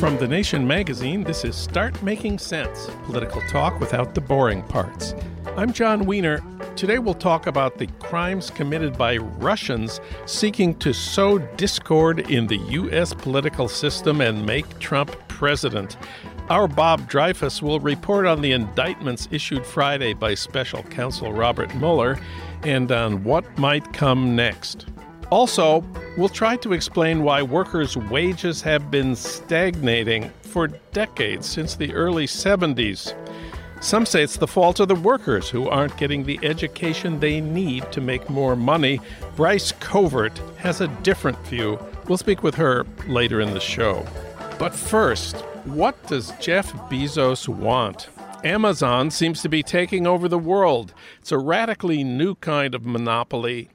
From The Nation magazine, this is Start Making Sense political talk without the boring parts. I'm Jon Wiener. Today we'll talk about the crimes committed by Russians seeking to sow discord in the U.S. political system and make Trump president. Our Bob Dreyfuss will report on the indictments issued Friday by special counsel Robert Mueller and on what might come next. Also, we'll try to explain why workers' wages have been stagnating for decades since the early 70s. Some say it's the fault of the workers who aren't getting the education they need to make more money. Bryce Covert has a different view. We'll speak with her later in the show. But first, what does Jeff Bezos want? Amazon seems to be taking over the world. It's a radically new kind of monopoly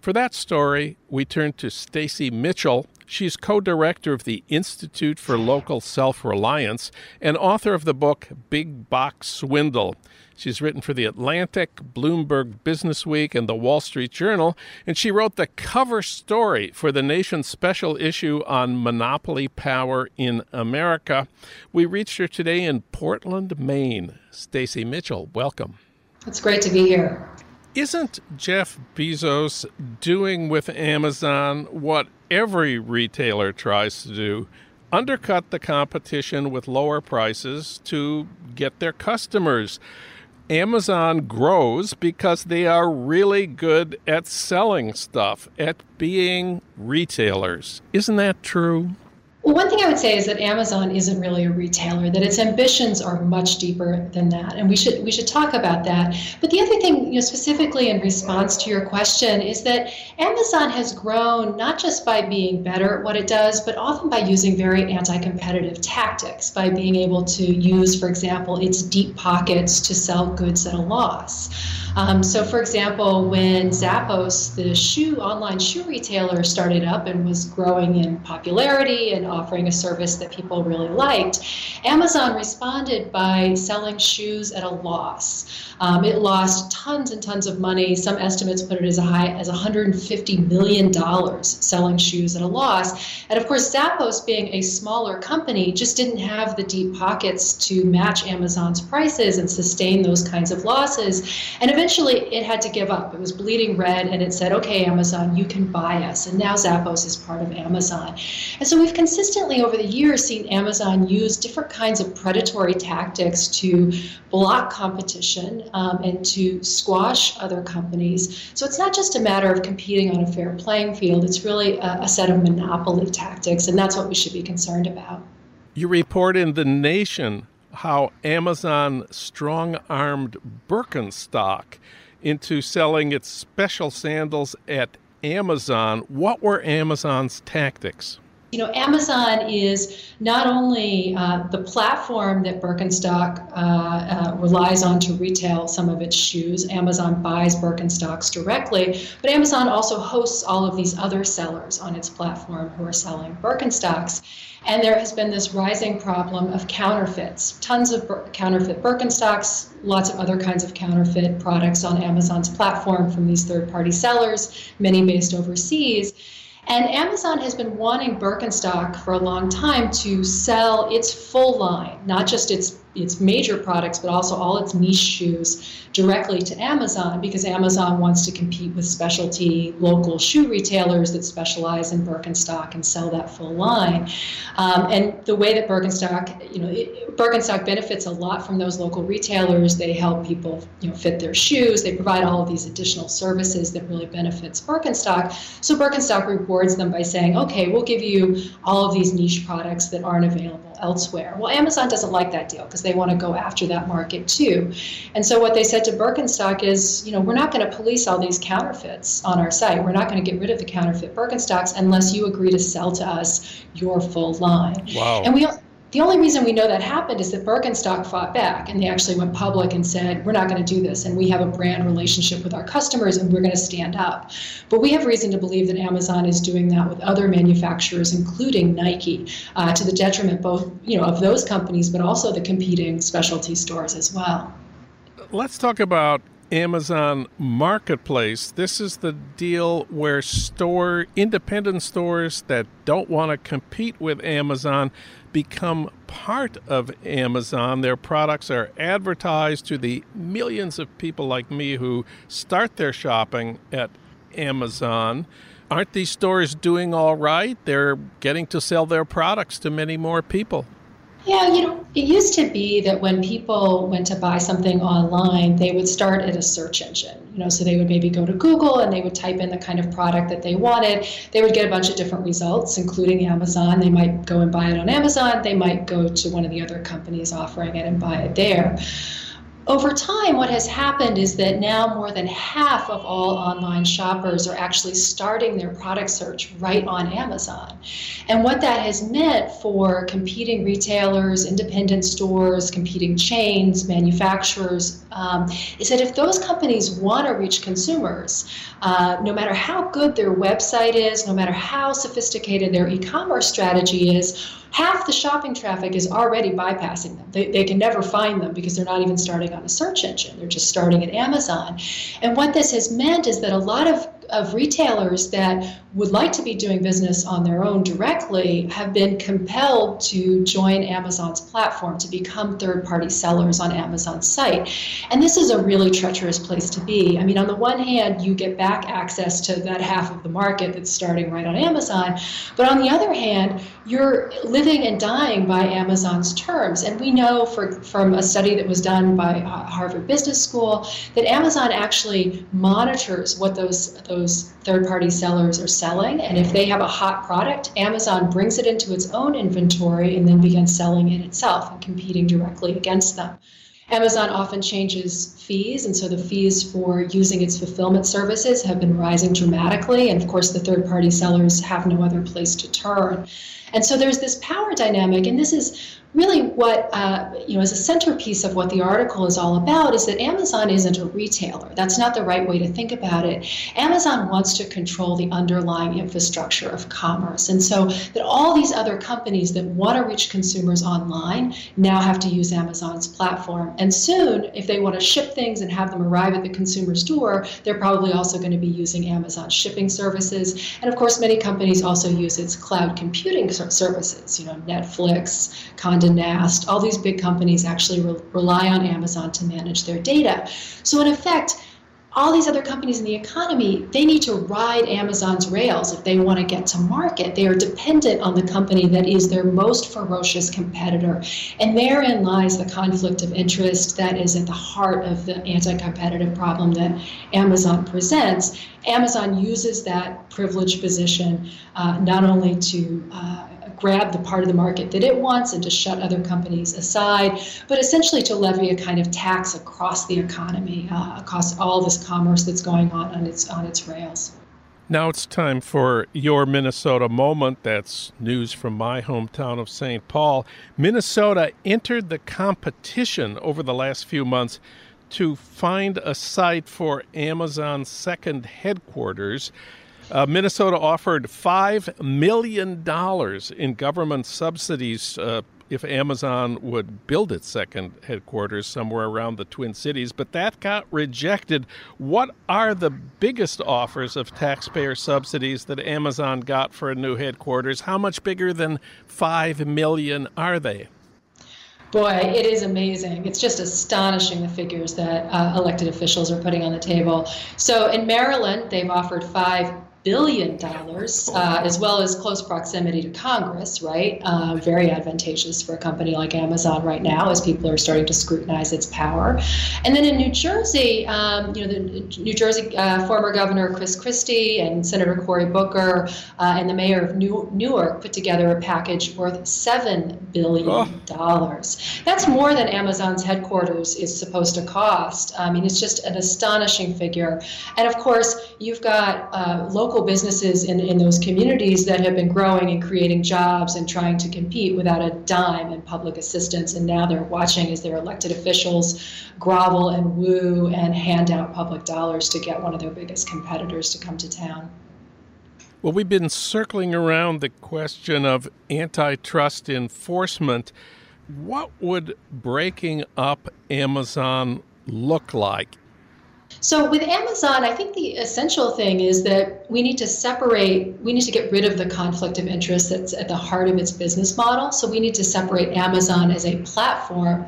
for that story, we turn to Stacy Mitchell. She's co-director of the Institute for Local Self-Reliance and author of the book Big Box Swindle. She's written for The Atlantic, Bloomberg Businessweek, and The Wall Street Journal, and she wrote the cover story for the nation's special issue on monopoly power in America. We reached her today in Portland, Maine. Stacy Mitchell, welcome. It's great to be here. Isn't Jeff Bezos doing with Amazon what every retailer tries to do? Undercut the competition with lower prices to get their customers. Amazon grows because they are really good at selling stuff, at being retailers. Isn't that true? Well, one thing I would say is that Amazon isn't really a retailer; that its ambitions are much deeper than that, and we should we should talk about that. But the other thing, you know, specifically in response to your question, is that Amazon has grown not just by being better at what it does, but often by using very anti-competitive tactics, by being able to use, for example, its deep pockets to sell goods at a loss. Um, so, for example, when Zappos, the shoe online shoe retailer, started up and was growing in popularity and offering a service that people really liked, Amazon responded by selling shoes at a loss. Um, it lost tons and tons of money. Some estimates put it as high as 150 million dollars selling shoes at a loss. And of course, Zappos, being a smaller company, just didn't have the deep pockets to match Amazon's prices and sustain those kinds of losses. And eventually, it had to give up. It was bleeding red, and it said, "Okay, Amazon, you can buy us." And now Zappos is part of Amazon. And so we've consistently over the years seen Amazon use different kinds of predatory tactics to block competition um, and to squash other companies. So it's not just a matter of competing on a fair playing field, it's really a, a set of monopoly tactics, and that's what we should be concerned about. You report in The Nation how Amazon strong armed Birkenstock into selling its special sandals at Amazon. What were Amazon's tactics? You know, Amazon is not only uh, the platform that Birkenstock uh, uh, relies on to retail some of its shoes. Amazon buys Birkenstocks directly, but Amazon also hosts all of these other sellers on its platform who are selling Birkenstocks. And there has been this rising problem of counterfeits. Tons of counterfeit Birkenstocks, lots of other kinds of counterfeit products on Amazon's platform from these third party sellers, many based overseas. And Amazon has been wanting Birkenstock for a long time to sell its full line, not just its its major products, but also all its niche shoes directly to Amazon because Amazon wants to compete with specialty local shoe retailers that specialize in Birkenstock and sell that full line. Um, and the way that Birkenstock, you know, it, Birkenstock benefits a lot from those local retailers. They help people, you know, fit their shoes. They provide all of these additional services that really benefits Birkenstock. So Birkenstock rewards them by saying, okay, we'll give you all of these niche products that aren't available elsewhere. Well, Amazon doesn't like that deal because they want to go after that market too. And so what they said to Birkenstock is, you know, we're not going to police all these counterfeits on our site. We're not going to get rid of the counterfeit Birkenstocks unless you agree to sell to us your full line. Wow. And we the only reason we know that happened is that Birkenstock fought back and they actually went public and said, we're not going to do this. And we have a brand relationship with our customers and we're going to stand up. But we have reason to believe that Amazon is doing that with other manufacturers, including Nike, uh, to the detriment both you know, of those companies, but also the competing specialty stores as well. Let's talk about Amazon Marketplace. This is the deal where store independent stores that don't want to compete with Amazon become part of Amazon. Their products are advertised to the millions of people like me who start their shopping at Amazon. Aren't these stores doing all right? They're getting to sell their products to many more people. Yeah, you know, it used to be that when people went to buy something online, they would start at a search engine. You know, so they would maybe go to Google and they would type in the kind of product that they wanted. They would get a bunch of different results, including Amazon. They might go and buy it on Amazon. They might go to one of the other companies offering it and buy it there over time, what has happened is that now more than half of all online shoppers are actually starting their product search right on Amazon. And what that has meant for competing retailers, independent stores, competing chains, manufacturers, um, is that if those companies want to reach consumers, uh, no matter how good their website is, no matter how sophisticated their e commerce strategy is, half the shopping traffic is already bypassing them. They, they can never find them because they're not even starting on a search engine. They're just starting at Amazon. And what this has meant is that a lot of of retailers that would like to be doing business on their own directly have been compelled to join Amazon's platform to become third party sellers on Amazon's site. And this is a really treacherous place to be. I mean, on the one hand, you get back access to that half of the market that's starting right on Amazon. But on the other hand, you're living and dying by Amazon's terms. And we know for, from a study that was done by Harvard Business School that Amazon actually monitors what those, those those third party sellers are selling. And if they have a hot product, Amazon brings it into its own inventory and then begins selling it itself and competing directly against them. Amazon often changes fees, and so the fees for using its fulfillment services have been rising dramatically. And of course, the third party sellers have no other place to turn. And so there's this power dynamic, and this is really what uh, you know is a centerpiece of what the article is all about is that amazon isn't a retailer. That's not the right way to think about it. Amazon wants to control the underlying infrastructure of commerce. And so that all these other companies that want to reach consumers online now have to use amazon's platform. And soon if they want to ship things and have them arrive at the consumer's door they're probably also going to be using amazon's shipping services. And of course many companies also use its cloud computing services you know netflix Condé Nast, all these big companies actually re- rely on Amazon to manage their data. So, in effect, all these other companies in the economy, they need to ride Amazon's rails if they want to get to market. They are dependent on the company that is their most ferocious competitor. And therein lies the conflict of interest that is at the heart of the anti competitive problem that Amazon presents. Amazon uses that privileged position uh, not only to uh, grab the part of the market that it wants and to shut other companies aside, but essentially to levy a kind of tax across the economy, uh, across all this commerce that's going on on its on its rails. Now it's time for your Minnesota moment. That's news from my hometown of St. Paul. Minnesota entered the competition over the last few months to find a site for Amazon's second headquarters. Uh, Minnesota offered $5 million in government subsidies uh, if Amazon would build its second headquarters somewhere around the Twin Cities, but that got rejected. What are the biggest offers of taxpayer subsidies that Amazon got for a new headquarters? How much bigger than 5 million are they? Boy, it is amazing. It's just astonishing the figures that uh, elected officials are putting on the table. So in Maryland, they've offered five billion dollars, uh, as well as close proximity to Congress, right? Uh, very advantageous for a company like Amazon right now, as people are starting to scrutinize its power. And then in New Jersey, um, you know, the New Jersey uh, former Governor Chris Christie and Senator Cory Booker uh, and the mayor of New- Newark put together a package worth seven billion dollars. Oh. That's more than Amazon's headquarters is supposed to cost. I mean, it's just an astonishing figure. And of course, you've got uh, local local businesses in, in those communities that have been growing and creating jobs and trying to compete without a dime in public assistance. And now they're watching as their elected officials grovel and woo and hand out public dollars to get one of their biggest competitors to come to town. Well, we've been circling around the question of antitrust enforcement. What would breaking up Amazon look like? So with Amazon, I think the essential thing is that we need to separate, we need to get rid of the conflict of interest that's at the heart of its business model. So we need to separate Amazon as a platform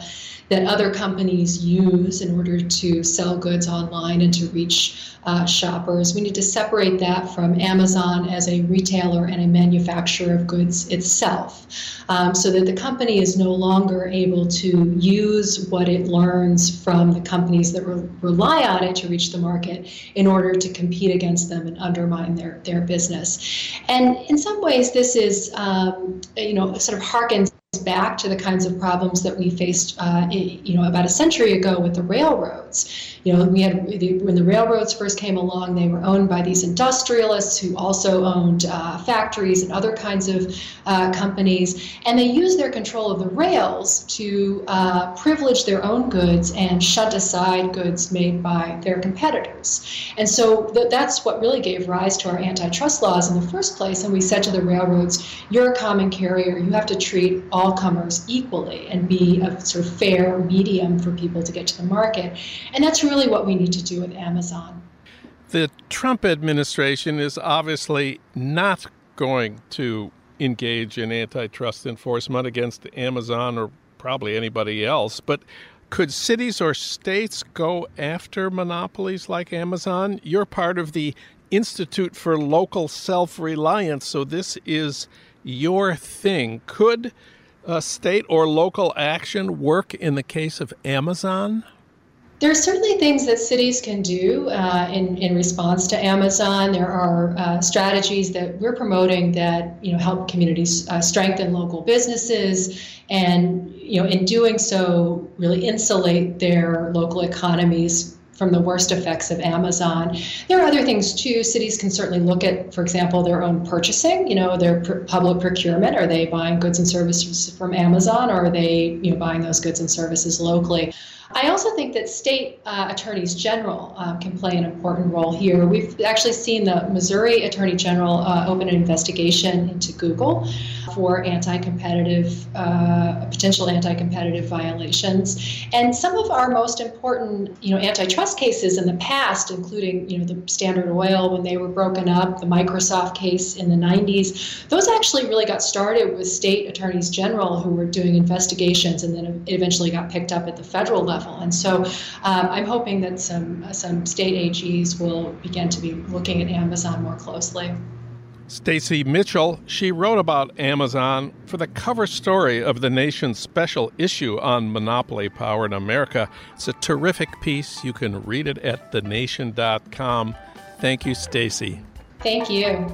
that other companies use in order to sell goods online and to reach uh, shoppers. We need to separate that from Amazon as a retailer and a manufacturer of goods itself um, so that the company is no longer able to use what it learns from the companies that re- rely on it to reach the market in order to compete against them and undermine their, their business. And in some ways, this is, um, you know, sort of harkens back to the kinds of problems that we faced, uh, you know, about a century ago with the railroads. You know, we had when the railroads first came along, they were owned by these industrialists who also owned uh, factories and other kinds of uh, companies, and they used their control of the rails to uh, privilege their own goods and shunt aside goods made by their competitors. And so th- that's what really gave rise to our antitrust laws in the first place. And we said to the railroads, "You're a common carrier. You have to treat all comers equally and be a sort of fair medium for people to get to the market." And that's really really what we need to do with Amazon. The Trump administration is obviously not going to engage in antitrust enforcement against Amazon or probably anybody else, but could cities or states go after monopolies like Amazon? You're part of the Institute for Local Self Reliance, so this is your thing. Could state or local action work in the case of Amazon? There are certainly things that cities can do uh, in, in response to Amazon. There are uh, strategies that we're promoting that you know help communities uh, strengthen local businesses, and you know in doing so, really insulate their local economies from the worst effects of Amazon. There are other things too. Cities can certainly look at, for example, their own purchasing. You know, their pr- public procurement. Are they buying goods and services from Amazon, or are they, you know, buying those goods and services locally? I also think that state uh, attorneys general uh, can play an important role here. We've actually seen the Missouri Attorney General uh, open an investigation into Google for anti-competitive, uh, potential anti-competitive violations. And some of our most important, you know, antitrust cases in the past, including, you know, the Standard Oil when they were broken up, the Microsoft case in the 90s, those actually really got started with state attorneys general who were doing investigations, and then it eventually got picked up at the federal level. And so, um, I'm hoping that some some state AGs will begin to be looking at Amazon more closely. Stacy Mitchell, she wrote about Amazon for the cover story of the nation's special issue on monopoly power in America. It's a terrific piece. You can read it at thenation.com. Thank you, Stacy. Thank you.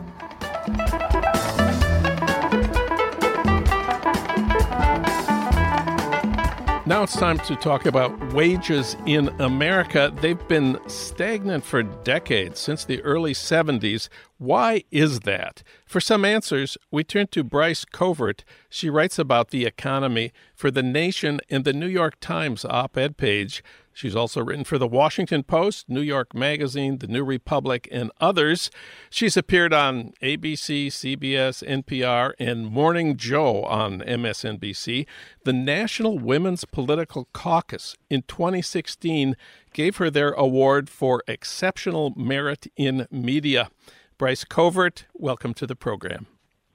Now it's time to talk about wages in America. They've been stagnant for decades, since the early 70s. Why is that? For some answers, we turn to Bryce Covert. She writes about the economy for The Nation in the New York Times op ed page. She's also written for The Washington Post, New York Magazine, The New Republic, and others. She's appeared on ABC, CBS, NPR, and Morning Joe on MSNBC. The National Women's Political Caucus in 2016 gave her their award for Exceptional Merit in Media. Bryce Covert, welcome to the program.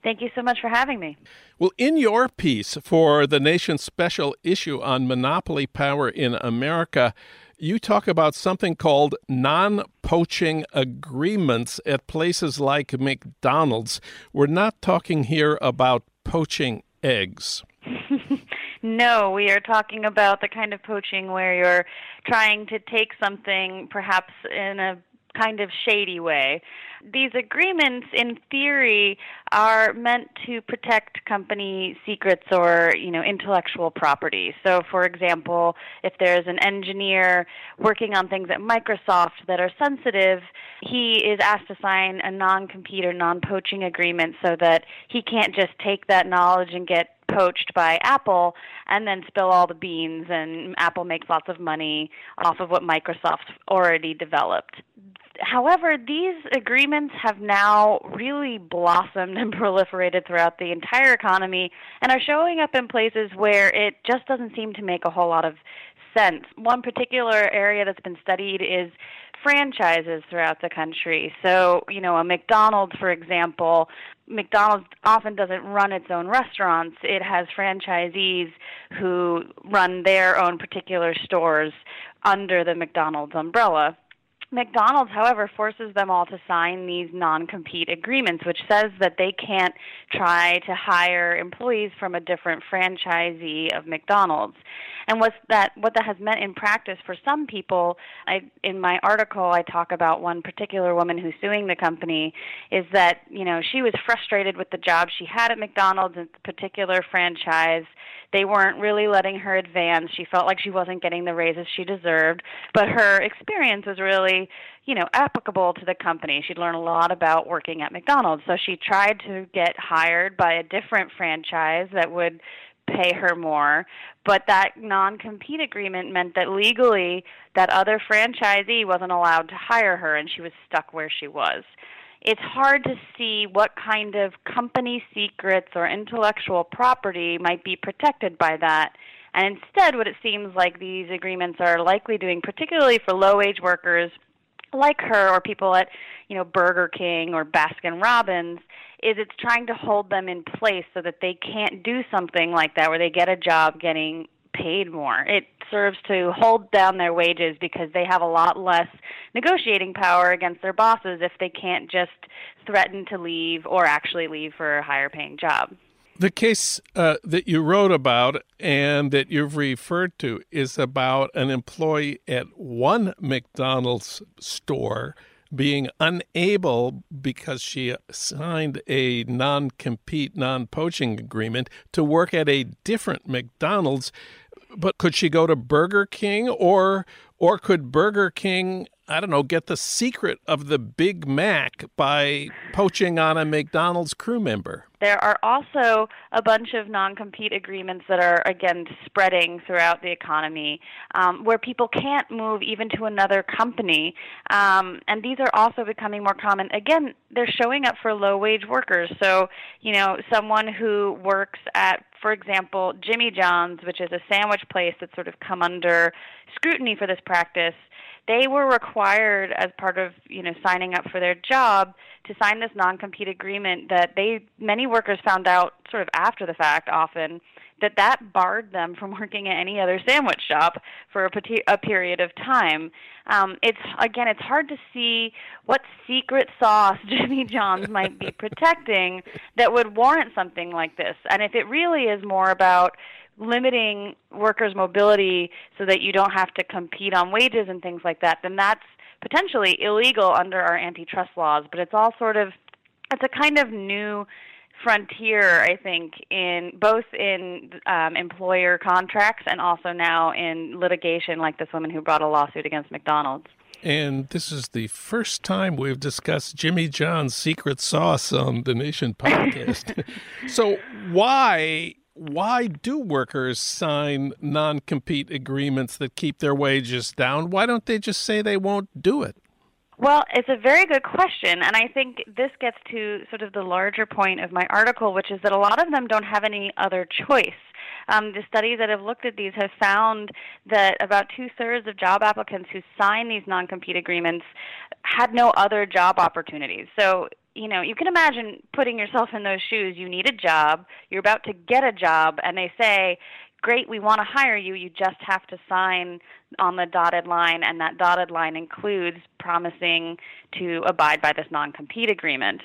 Thank you so much for having me. Well, in your piece for the nation's special issue on monopoly power in America, you talk about something called non poaching agreements at places like McDonald's. We're not talking here about poaching eggs. no, we are talking about the kind of poaching where you're trying to take something perhaps in a kind of shady way. These agreements, in theory, are meant to protect company secrets or, you know, intellectual property. So, for example, if there's an engineer working on things at Microsoft that are sensitive, he is asked to sign a non-compete or non-poaching agreement so that he can't just take that knowledge and get poached by Apple and then spill all the beans and Apple makes lots of money off of what Microsoft already developed however, these agreements have now really blossomed and proliferated throughout the entire economy and are showing up in places where it just doesn't seem to make a whole lot of sense. One particular area that's been studied is franchises throughout the country. So, you know, a McDonald's, for example, McDonald's often doesn't run its own restaurants. It has franchisees who run their own particular stores under the McDonald's umbrella. McDonald's, however, forces them all to sign these non compete agreements, which says that they can't try to hire employees from a different franchisee of McDonald's. And what's that, what that has meant in practice for some people, I, in my article, I talk about one particular woman who's suing the company, is that, you know, she was frustrated with the job she had at McDonald's and the particular franchise they weren't really letting her advance. She felt like she wasn't getting the raises she deserved, but her experience was really, you know, applicable to the company. She'd learned a lot about working at McDonald's. So she tried to get hired by a different franchise that would pay her more but that non-compete agreement meant that legally that other franchisee wasn't allowed to hire her and she was stuck where she was it's hard to see what kind of company secrets or intellectual property might be protected by that. And instead, what it seems like these agreements are likely doing, particularly for low wage workers like her or people at, you know, Burger King or Baskin Robbins, is it's trying to hold them in place so that they can't do something like that where they get a job getting paid more. It serves to hold down their wages because they have a lot less negotiating power against their bosses if they can't just threaten to leave or actually leave for a higher paying job. The case uh, that you wrote about and that you've referred to is about an employee at one McDonald's store being unable because she signed a non compete, non poaching agreement to work at a different McDonald's. But could she go to Burger King or or could Burger King I don't know, get the secret of the Big Mac by poaching on a McDonald's crew member. There are also a bunch of non compete agreements that are, again, spreading throughout the economy um, where people can't move even to another company. Um, and these are also becoming more common. Again, they're showing up for low wage workers. So, you know, someone who works at, for example, Jimmy John's, which is a sandwich place that's sort of come under scrutiny for this practice they were required as part of you know signing up for their job to sign this non-compete agreement that they many workers found out sort of after the fact often that that barred them from working at any other sandwich shop for a, a period of time. Um, it's again, it's hard to see what secret sauce Jimmy John's might be protecting that would warrant something like this. And if it really is more about limiting workers' mobility so that you don't have to compete on wages and things like that, then that's potentially illegal under our antitrust laws. But it's all sort of it's a kind of new frontier, I think, in both in um, employer contracts and also now in litigation, like this woman who brought a lawsuit against McDonald's. And this is the first time we've discussed Jimmy John's secret sauce on the Nation podcast. so why why do workers sign non-compete agreements that keep their wages down? Why don't they just say they won't do it? Well, it's a very good question, and I think this gets to sort of the larger point of my article, which is that a lot of them don't have any other choice. Um, the studies that have looked at these have found that about two thirds of job applicants who sign these non compete agreements had no other job opportunities. So you know, you can imagine putting yourself in those shoes. You need a job, you're about to get a job, and they say, Great, we want to hire you. You just have to sign on the dotted line, and that dotted line includes promising to abide by this non compete agreement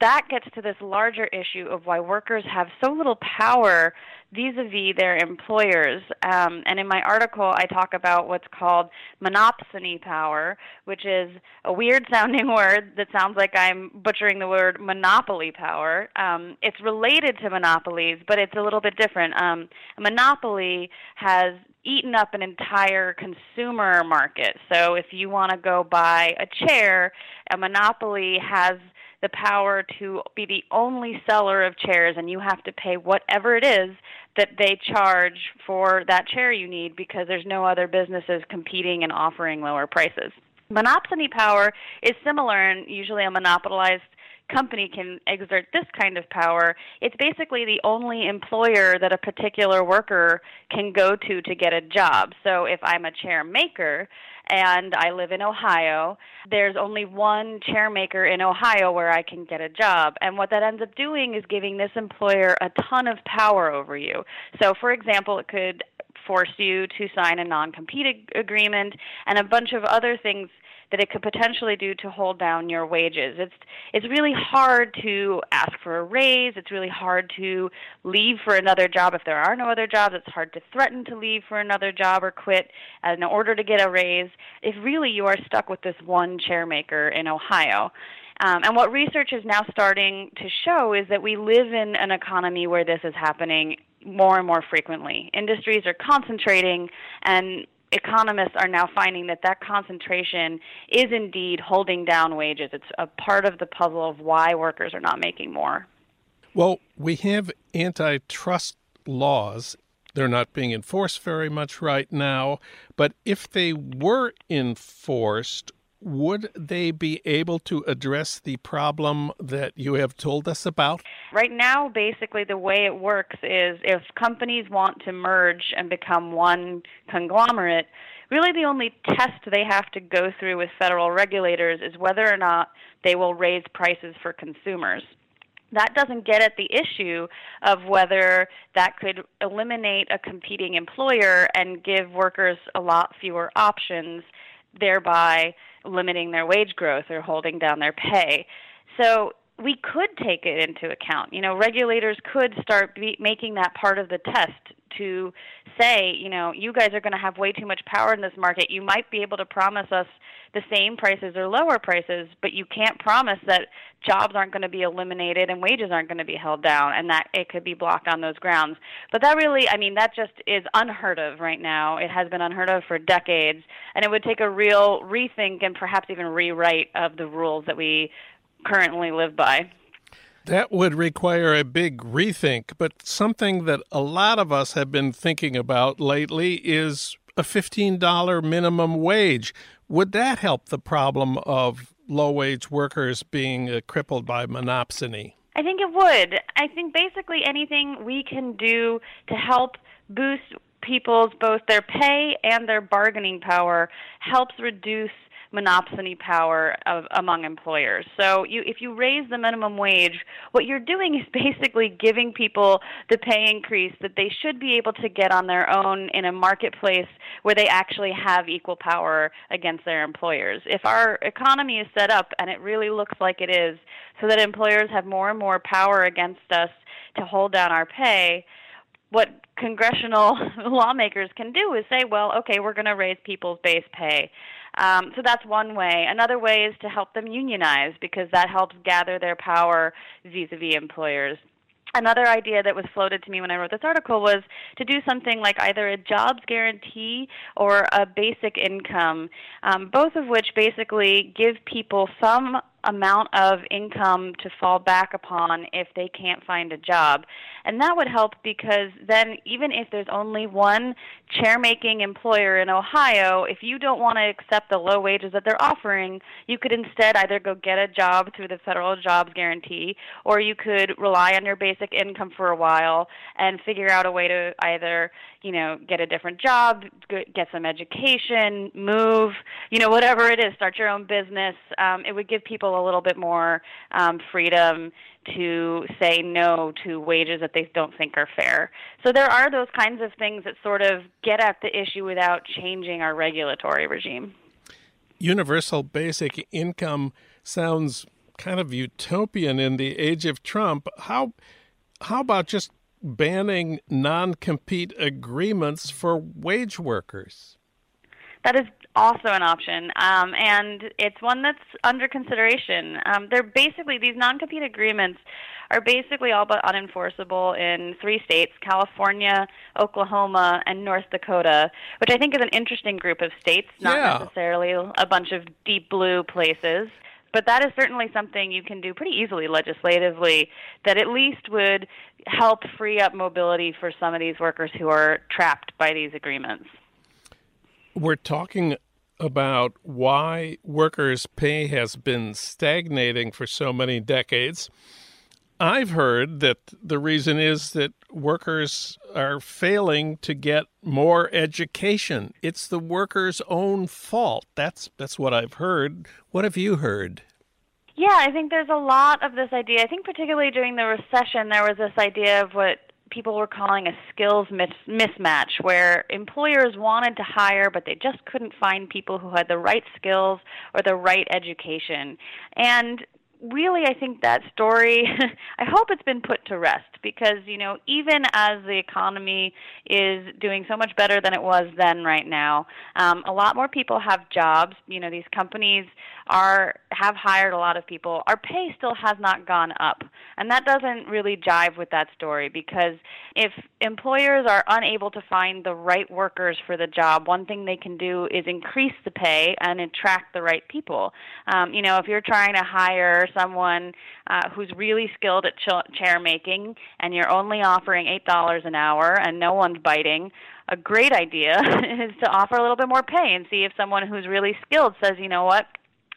that gets to this larger issue of why workers have so little power vis-a-vis their employers. Um, and in my article, I talk about what's called monopsony power, which is a weird-sounding word that sounds like I'm butchering the word monopoly power. Um, it's related to monopolies, but it's a little bit different. Um, a monopoly has eaten up an entire consumer market. So if you want to go buy a chair, a monopoly has the power to be the only seller of chairs and you have to pay whatever it is that they charge for that chair you need because there's no other businesses competing and offering lower prices. Monopsony power is similar and usually a monopolized company can exert this kind of power, it's basically the only employer that a particular worker can go to to get a job. So if I'm a chair maker, and I live in Ohio. There's only one chair maker in Ohio where I can get a job. And what that ends up doing is giving this employer a ton of power over you. So, for example, it could force you to sign a non compete agreement and a bunch of other things that it could potentially do to hold down your wages. It's it's really hard to ask for a raise. It's really hard to leave for another job if there are no other jobs. It's hard to threaten to leave for another job or quit in order to get a raise if really you are stuck with this one chairmaker in Ohio. Um, and what research is now starting to show is that we live in an economy where this is happening more and more frequently. Industries are concentrating, and economists are now finding that that concentration is indeed holding down wages. It's a part of the puzzle of why workers are not making more. Well, we have antitrust laws. They're not being enforced very much right now, but if they were enforced, would they be able to address the problem that you have told us about? Right now, basically, the way it works is if companies want to merge and become one conglomerate, really the only test they have to go through with federal regulators is whether or not they will raise prices for consumers that doesn't get at the issue of whether that could eliminate a competing employer and give workers a lot fewer options, thereby limiting their wage growth or holding down their pay. So we could take it into account. You know, regulators could start be, making that part of the test to say, you know, you guys are going to have way too much power in this market. You might be able to promise us the same prices or lower prices, but you can't promise that jobs aren't going to be eliminated and wages aren't going to be held down and that it could be blocked on those grounds. But that really, I mean, that just is unheard of right now. It has been unheard of for decades, and it would take a real rethink and perhaps even rewrite of the rules that we currently live by. That would require a big rethink, but something that a lot of us have been thinking about lately is a $15 minimum wage. Would that help the problem of low wage workers being uh, crippled by monopsony? I think it would. I think basically anything we can do to help boost people's both their pay and their bargaining power helps reduce monopsony power of, among employers. So you, if you raise the minimum wage, what you're doing is basically giving people the pay increase that they should be able to get on their own in a marketplace where they actually have equal power against their employers. If our economy is set up, and it really looks like it is, so that employers have more and more power against us to hold down our pay, what congressional lawmakers can do is say, well, okay, we're going to raise people's base pay. Um, so that's one way. Another way is to help them unionize because that helps gather their power vis a vis employers another idea that was floated to me when I wrote this article was to do something like either a jobs guarantee or a basic income, um, both of which basically give people some amount of income to fall back upon if they can't find a job. And that would help because then, even if there's only one chair making employer in Ohio, if you don't want to accept the low wages that they're offering, you could instead either go get a job through the federal jobs guarantee or you could rely on your basic income for a while and figure out a way to either you know, get a different job, get some education, move, you know, whatever it is, start your own business. Um, it would give people a little bit more um, freedom to say no to wages that they don't think are fair. So there are those kinds of things that sort of get at the issue without changing our regulatory regime. Universal basic income sounds kind of utopian in the age of Trump. How how about just banning non compete agreements for wage workers. That is also an option, um, and it's one that's under consideration. Um, they're basically these non-compete agreements are basically all but unenforceable in three states: California, Oklahoma, and North Dakota, which I think is an interesting group of states, not yeah. necessarily a bunch of deep blue places but that is certainly something you can do pretty easily legislatively that at least would help free up mobility for some of these workers who are trapped by these agreements. We're talking about why workers' pay has been stagnating for so many decades. I've heard that the reason is that workers are failing to get more education. It's the workers' own fault. That's that's what I've heard. What have you heard? Yeah, I think there's a lot of this idea. I think particularly during the recession there was this idea of what people were calling a skills mis- mismatch where employers wanted to hire but they just couldn't find people who had the right skills or the right education. And really, I think that story, I hope it's been put to rest because, you know, even as the economy is doing so much better than it was then right now, um, a lot more people have jobs. You know, these companies are have hired a lot of people. Our pay still has not gone up. And that doesn't really jive with that story because if employers are unable to find the right workers for the job, one thing they can do is increase the pay and attract the right people. Um, you know, if you're trying to hire someone uh, who's really skilled at ch- chair making and you're only offering $8 an hour and no one's biting, a great idea is to offer a little bit more pay and see if someone who's really skilled says, you know what,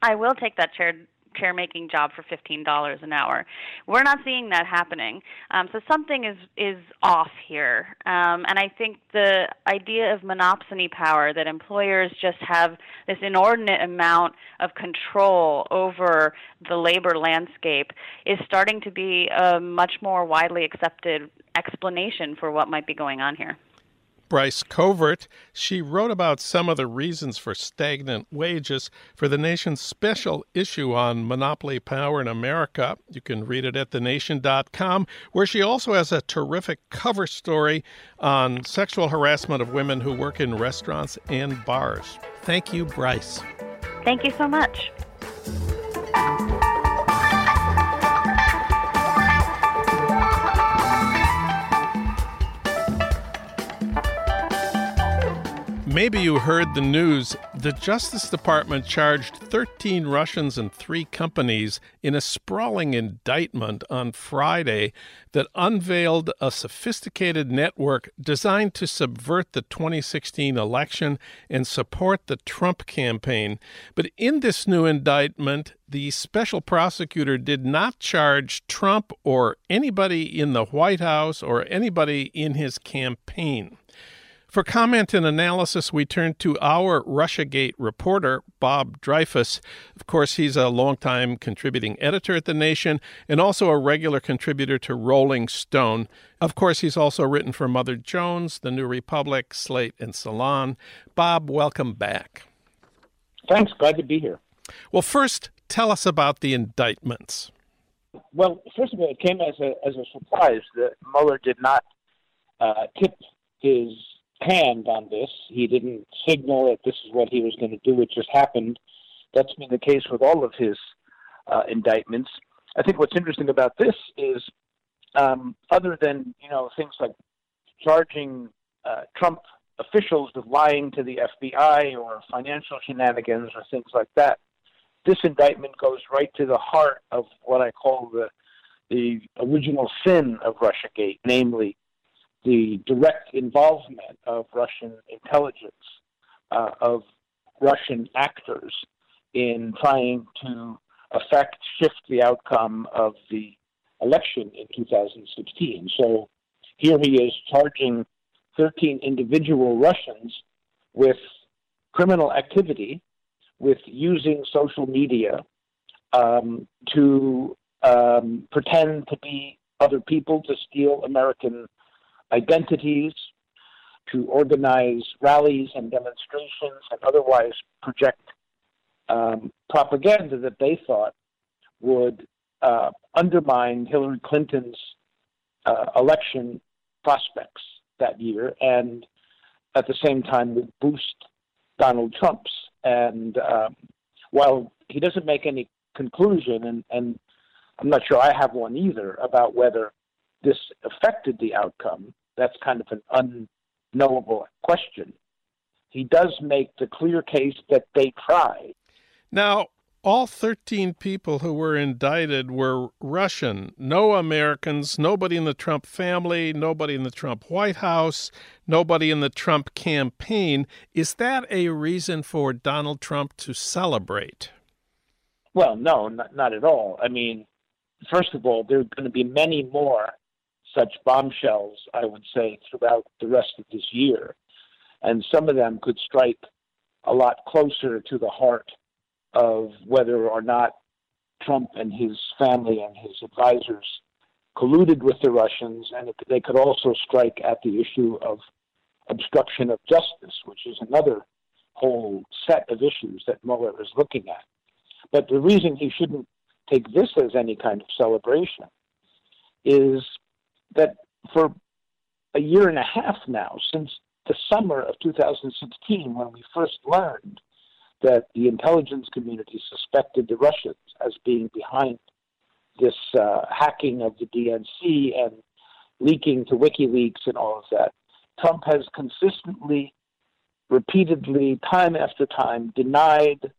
I will take that chair chair making job for fifteen dollars an hour. We're not seeing that happening. Um, so something is is off here. Um, and I think the idea of monopsony power that employers just have this inordinate amount of control over the labor landscape is starting to be a much more widely accepted explanation for what might be going on here. Bryce Covert. She wrote about some of the reasons for stagnant wages for the nation's special issue on monopoly power in America. You can read it at thenation.com, where she also has a terrific cover story on sexual harassment of women who work in restaurants and bars. Thank you, Bryce. Thank you so much. Maybe you heard the news. The Justice Department charged 13 Russians and three companies in a sprawling indictment on Friday that unveiled a sophisticated network designed to subvert the 2016 election and support the Trump campaign. But in this new indictment, the special prosecutor did not charge Trump or anybody in the White House or anybody in his campaign. For comment and analysis, we turn to our Russiagate reporter, Bob Dreyfuss. Of course, he's a longtime contributing editor at The Nation and also a regular contributor to Rolling Stone. Of course, he's also written for Mother Jones, The New Republic, Slate, and Salon. Bob, welcome back. Thanks. Glad to be here. Well, first, tell us about the indictments. Well, first of all, it came as a, as a surprise that Mueller did not uh, tip his hand on this. He didn't signal that this is what he was going to do. It just happened. That's been the case with all of his uh, indictments. I think what's interesting about this is, um, other than you know things like charging uh, Trump officials with lying to the FBI or financial shenanigans or things like that, this indictment goes right to the heart of what I call the the original sin of RussiaGate, namely the direct involvement of Russian intelligence, uh, of Russian actors in trying to affect, shift the outcome of the election in 2016. So here he is charging 13 individual Russians with criminal activity, with using social media um, to um, pretend to be other people, to steal American identities, to organize rallies and demonstrations, and otherwise project um, propaganda that they thought would uh, undermine Hillary Clinton's uh, election prospects that year, and at the same time would boost Donald Trump's. And um, while he doesn't make any conclusion, and, and I'm not sure I have one either about whether this affected the outcome. That's kind of an unknowable question. He does make the clear case that they tried. Now, all 13 people who were indicted were Russian. No Americans, nobody in the Trump family, nobody in the Trump White House, nobody in the Trump campaign. Is that a reason for Donald Trump to celebrate? Well, no, not, not at all. I mean, first of all, there are going to be many more such bombshells, I would say, throughout the rest of this year. And some of them could strike a lot closer to the heart of whether or not Trump and his family and his advisors colluded with the Russians, and they could also strike at the issue of obstruction of justice, which is another whole set of issues that Mueller is looking at. But the reason he shouldn't take this as any kind of celebration is that for a year and a half now, since the summer of 2016, when we first learned that the intelligence community suspected the Russians as being behind this uh, hacking of the DNC and leaking to WikiLeaks and all of that, Trump has consistently, repeatedly, time after time, denied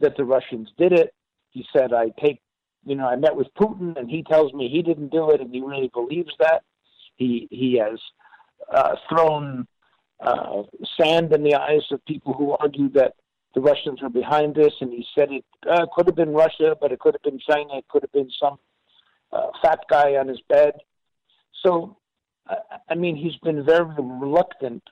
that the Russians did it. He said, I take you know, I met with Putin, and he tells me he didn't do it, and he really believes that. He he has uh, thrown uh, sand in the eyes of people who argue that the Russians were behind this, and he said it uh, could have been Russia, but it could have been China, it could have been some uh, fat guy on his bed. So, I mean, he's been very reluctant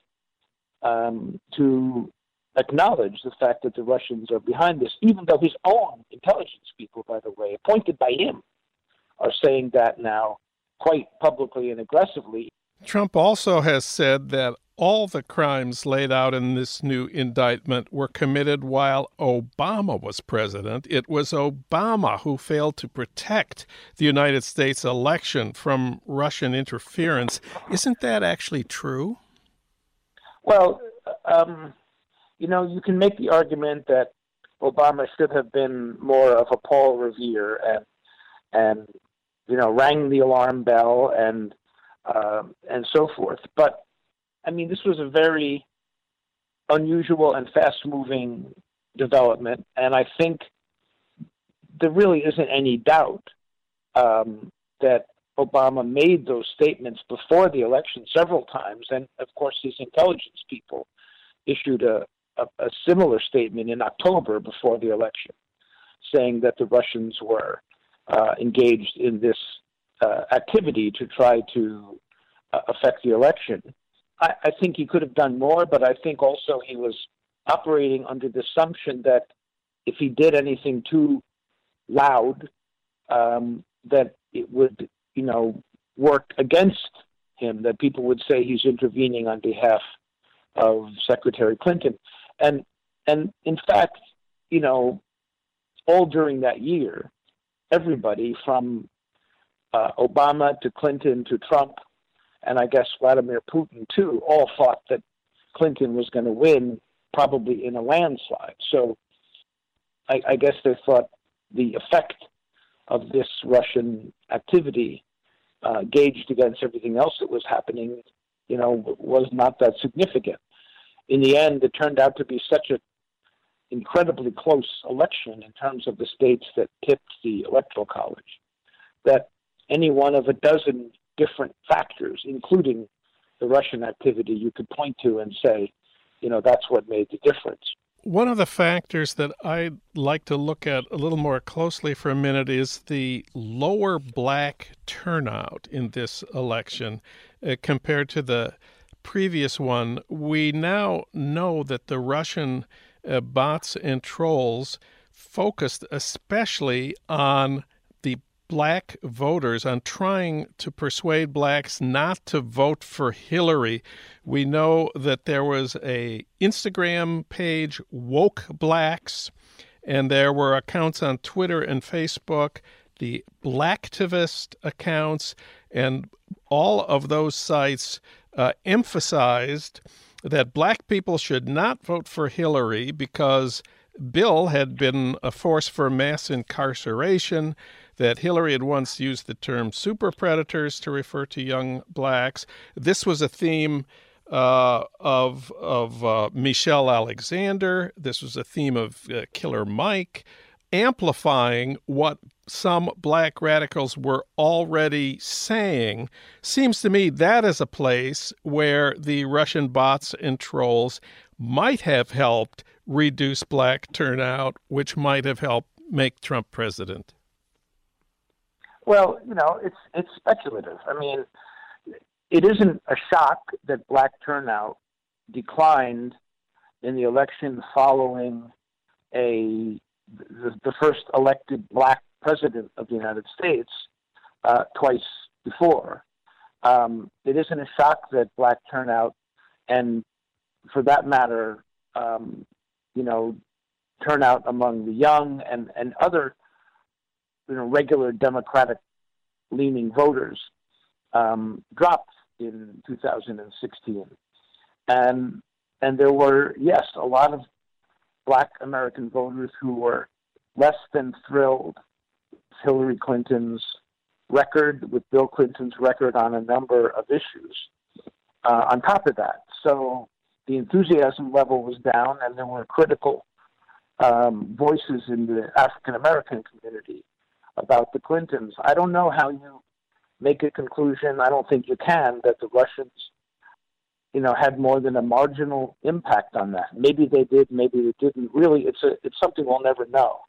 um, to acknowledge the fact that the Russians are behind this, even though his own intelligence people, by the way, appointed by him, are saying that now quite publicly and aggressively. Trump also has said that all the crimes laid out in this new indictment were committed while Obama was president. It was Obama who failed to protect the United States election from Russian interference. Isn't that actually true? Well, um, you know, you can make the argument that Obama should have been more of a Paul Revere and and you know rang the alarm bell and uh, and so forth. But I mean, this was a very unusual and fast-moving development, and I think there really isn't any doubt um, that Obama made those statements before the election several times, and of course, his intelligence people issued a, a, a similar statement in October before the election, saying that the Russians were uh, engaged in this uh, activity to try to uh, affect the election. I, I think he could have done more, but I think also he was operating under the assumption that if he did anything too loud, um, that it would, you know, work against him. That people would say he's intervening on behalf of Secretary Clinton and and in fact, you know, all during that year, everybody from uh, Obama to Clinton to Trump and I guess Vladimir Putin too, all thought that Clinton was going to win, probably in a landslide. So I, I guess they thought the effect of this Russian activity, uh, gauged against everything else that was happening, you know, was not that significant. In the end, it turned out to be such an incredibly close election in terms of the states that tipped the electoral college that any one of a dozen different factors, including the Russian activity, you could point to and say, you know, that's what made the difference. One of the factors that I'd like to look at a little more closely for a minute is the lower black turnout in this election uh, compared to the previous one. We now know that the Russian uh, bots and trolls focused especially on the black voters on trying to persuade blacks not to vote for Hillary. We know that there was a Instagram page woke blacks and there were accounts on Twitter and Facebook, the blacktivist accounts and all of those sites uh, emphasized that black people should not vote for Hillary because Bill had been a force for mass incarceration that Hillary had once used the term super predators to refer to young blacks. This was a theme uh, of of uh, Michelle Alexander. This was a theme of uh, Killer Mike, amplifying what some black radicals were already saying. Seems to me that is a place where the Russian bots and trolls might have helped reduce black turnout, which might have helped make Trump president. Well, you know, it's it's speculative. I mean, it isn't a shock that black turnout declined in the election following a the, the first elected black president of the United States uh, twice before. Um, it isn't a shock that black turnout, and for that matter, um, you know, turnout among the young and, and other you know, regular Democratic leaning voters um, dropped in 2016. And, and there were, yes, a lot of black American voters who were less than thrilled with Hillary Clinton's record, with Bill Clinton's record on a number of issues. Uh, on top of that, so the enthusiasm level was down, and there were critical um, voices in the African American community about the Clintons. I don't know how you make a conclusion. I don't think you can that the Russians, you know, had more than a marginal impact on that. Maybe they did, maybe they didn't. Really, it's a it's something we'll never know.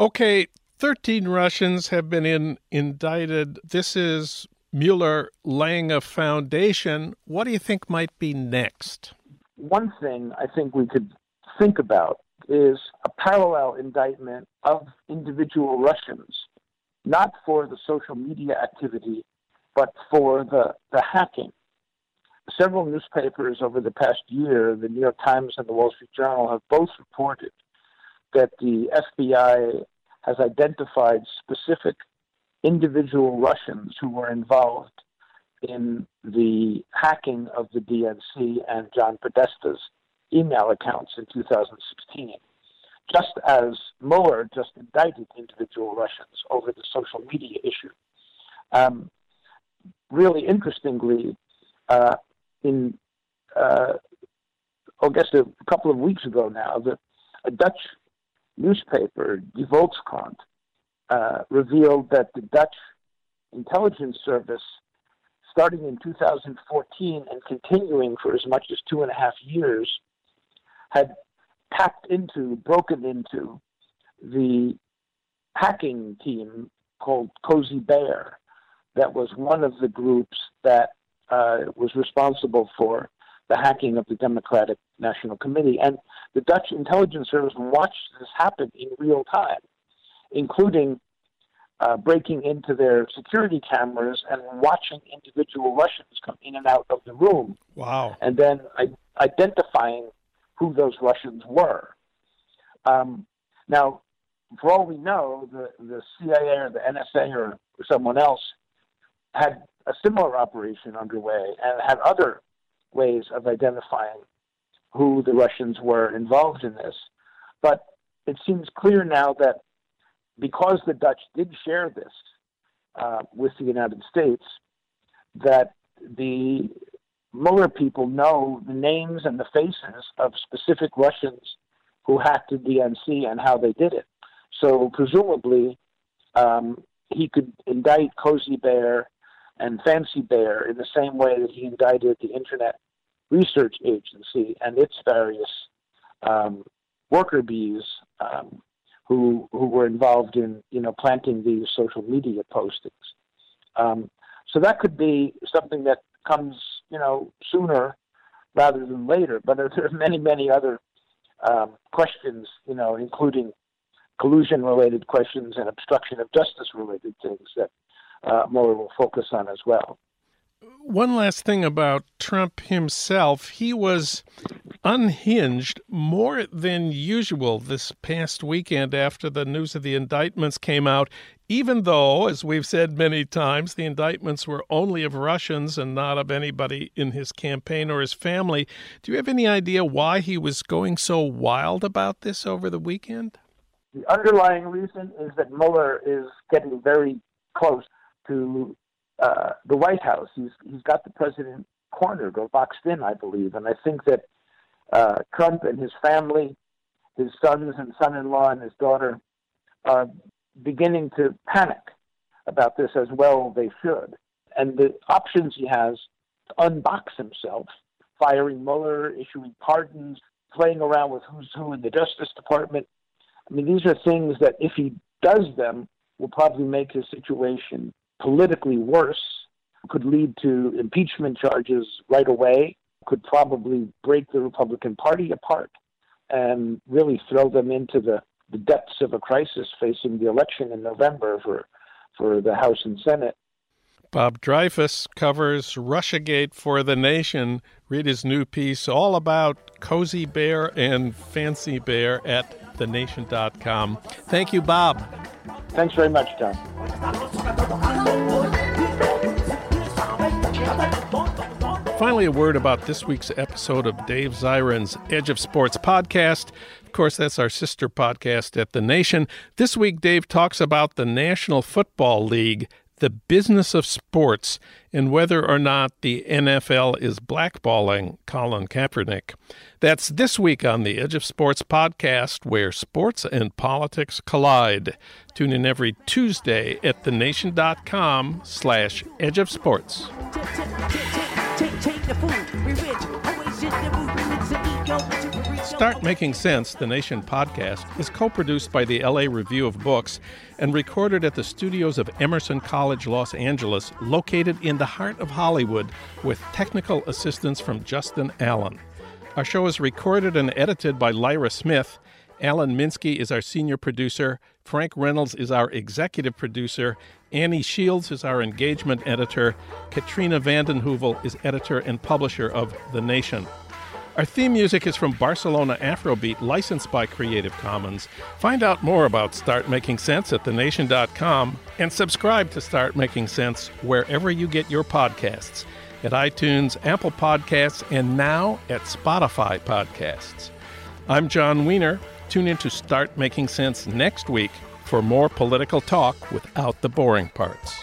Okay, 13 Russians have been in, indicted. This is Mueller laying a foundation. What do you think might be next? One thing I think we could think about is a parallel indictment of individual Russians not for the social media activity, but for the, the hacking. Several newspapers over the past year, the New York Times and the Wall Street Journal, have both reported that the FBI has identified specific individual Russians who were involved in the hacking of the DNC and John Podesta's email accounts in 2016 just as Mueller just indicted individual Russians over the social media issue. Um, really interestingly, uh, in uh, I guess a couple of weeks ago now, the, a Dutch newspaper, Die Volkskrant, uh, revealed that the Dutch intelligence service, starting in 2014 and continuing for as much as two and a half years, had tapped into, broken into the hacking team called Cozy Bear, that was one of the groups that uh, was responsible for the hacking of the Democratic National Committee. And the Dutch intelligence service watched this happen in real time, including uh, breaking into their security cameras and watching individual Russians come in and out of the room. Wow. And then I- identifying who those Russians were. Um, now, for all we know, the, the CIA or the NSA or someone else had a similar operation underway and had other ways of identifying who the Russians were involved in this. But it seems clear now that because the Dutch did share this uh, with the United States, that the Mueller people know the names and the faces of specific Russians who hacked the DNC and how they did it. So presumably, um, he could indict Cozy Bear and Fancy Bear in the same way that he indicted the Internet Research Agency and its various um, worker bees um, who who were involved in you know planting these social media postings. Um, so that could be something that comes you know sooner rather than later. But there are many many other um, questions you know including collusion related questions and obstruction of justice related things that uh, Mueller will focus on as well. One last thing about Trump himself. He was unhinged more than usual this past weekend after the news of the indictments came out, even though, as we've said many times, the indictments were only of Russians and not of anybody in his campaign or his family. Do you have any idea why he was going so wild about this over the weekend? The underlying reason is that Mueller is getting very close to uh, the White House. He's he's got the president cornered or boxed in, I believe, and I think that uh, Trump and his family, his sons and son-in-law and his daughter, are beginning to panic about this as well. They should, and the options he has to unbox himself, firing Mueller, issuing pardons, playing around with who's who in the Justice Department. I mean, these are things that if he does them, will probably make his situation politically worse, could lead to impeachment charges right away, could probably break the Republican Party apart and really throw them into the, the depths of a crisis facing the election in November for, for the House and Senate. Bob Dreyfuss covers Russiagate for the Nation. Read his new piece all about Cozy Bear and Fancy Bear at thenation.com. Thank you, Bob. Thanks very much, Tom. Finally, a word about this week's episode of Dave Zirin's Edge of Sports podcast. Of course, that's our sister podcast at The Nation. This week, Dave talks about the National Football League the business of sports and whether or not the NFL is blackballing Colin Kaepernick. That's this week on the Edge of Sports podcast, where sports and politics collide. Tune in every Tuesday at thenation.com slash edge of sports. Start Making Sense, the Nation podcast, is co produced by the LA Review of Books and recorded at the studios of Emerson College Los Angeles, located in the heart of Hollywood, with technical assistance from Justin Allen. Our show is recorded and edited by Lyra Smith. Alan Minsky is our senior producer. Frank Reynolds is our executive producer. Annie Shields is our engagement editor. Katrina vanden Heuvel is editor and publisher of The Nation. Our theme music is from Barcelona Afrobeat, licensed by Creative Commons. Find out more about Start Making Sense at thenation.com and subscribe to Start Making Sense wherever you get your podcasts at iTunes, Apple Podcasts, and now at Spotify Podcasts. I'm Jon Wiener. Tune in to Start Making Sense next week for more political talk without the boring parts.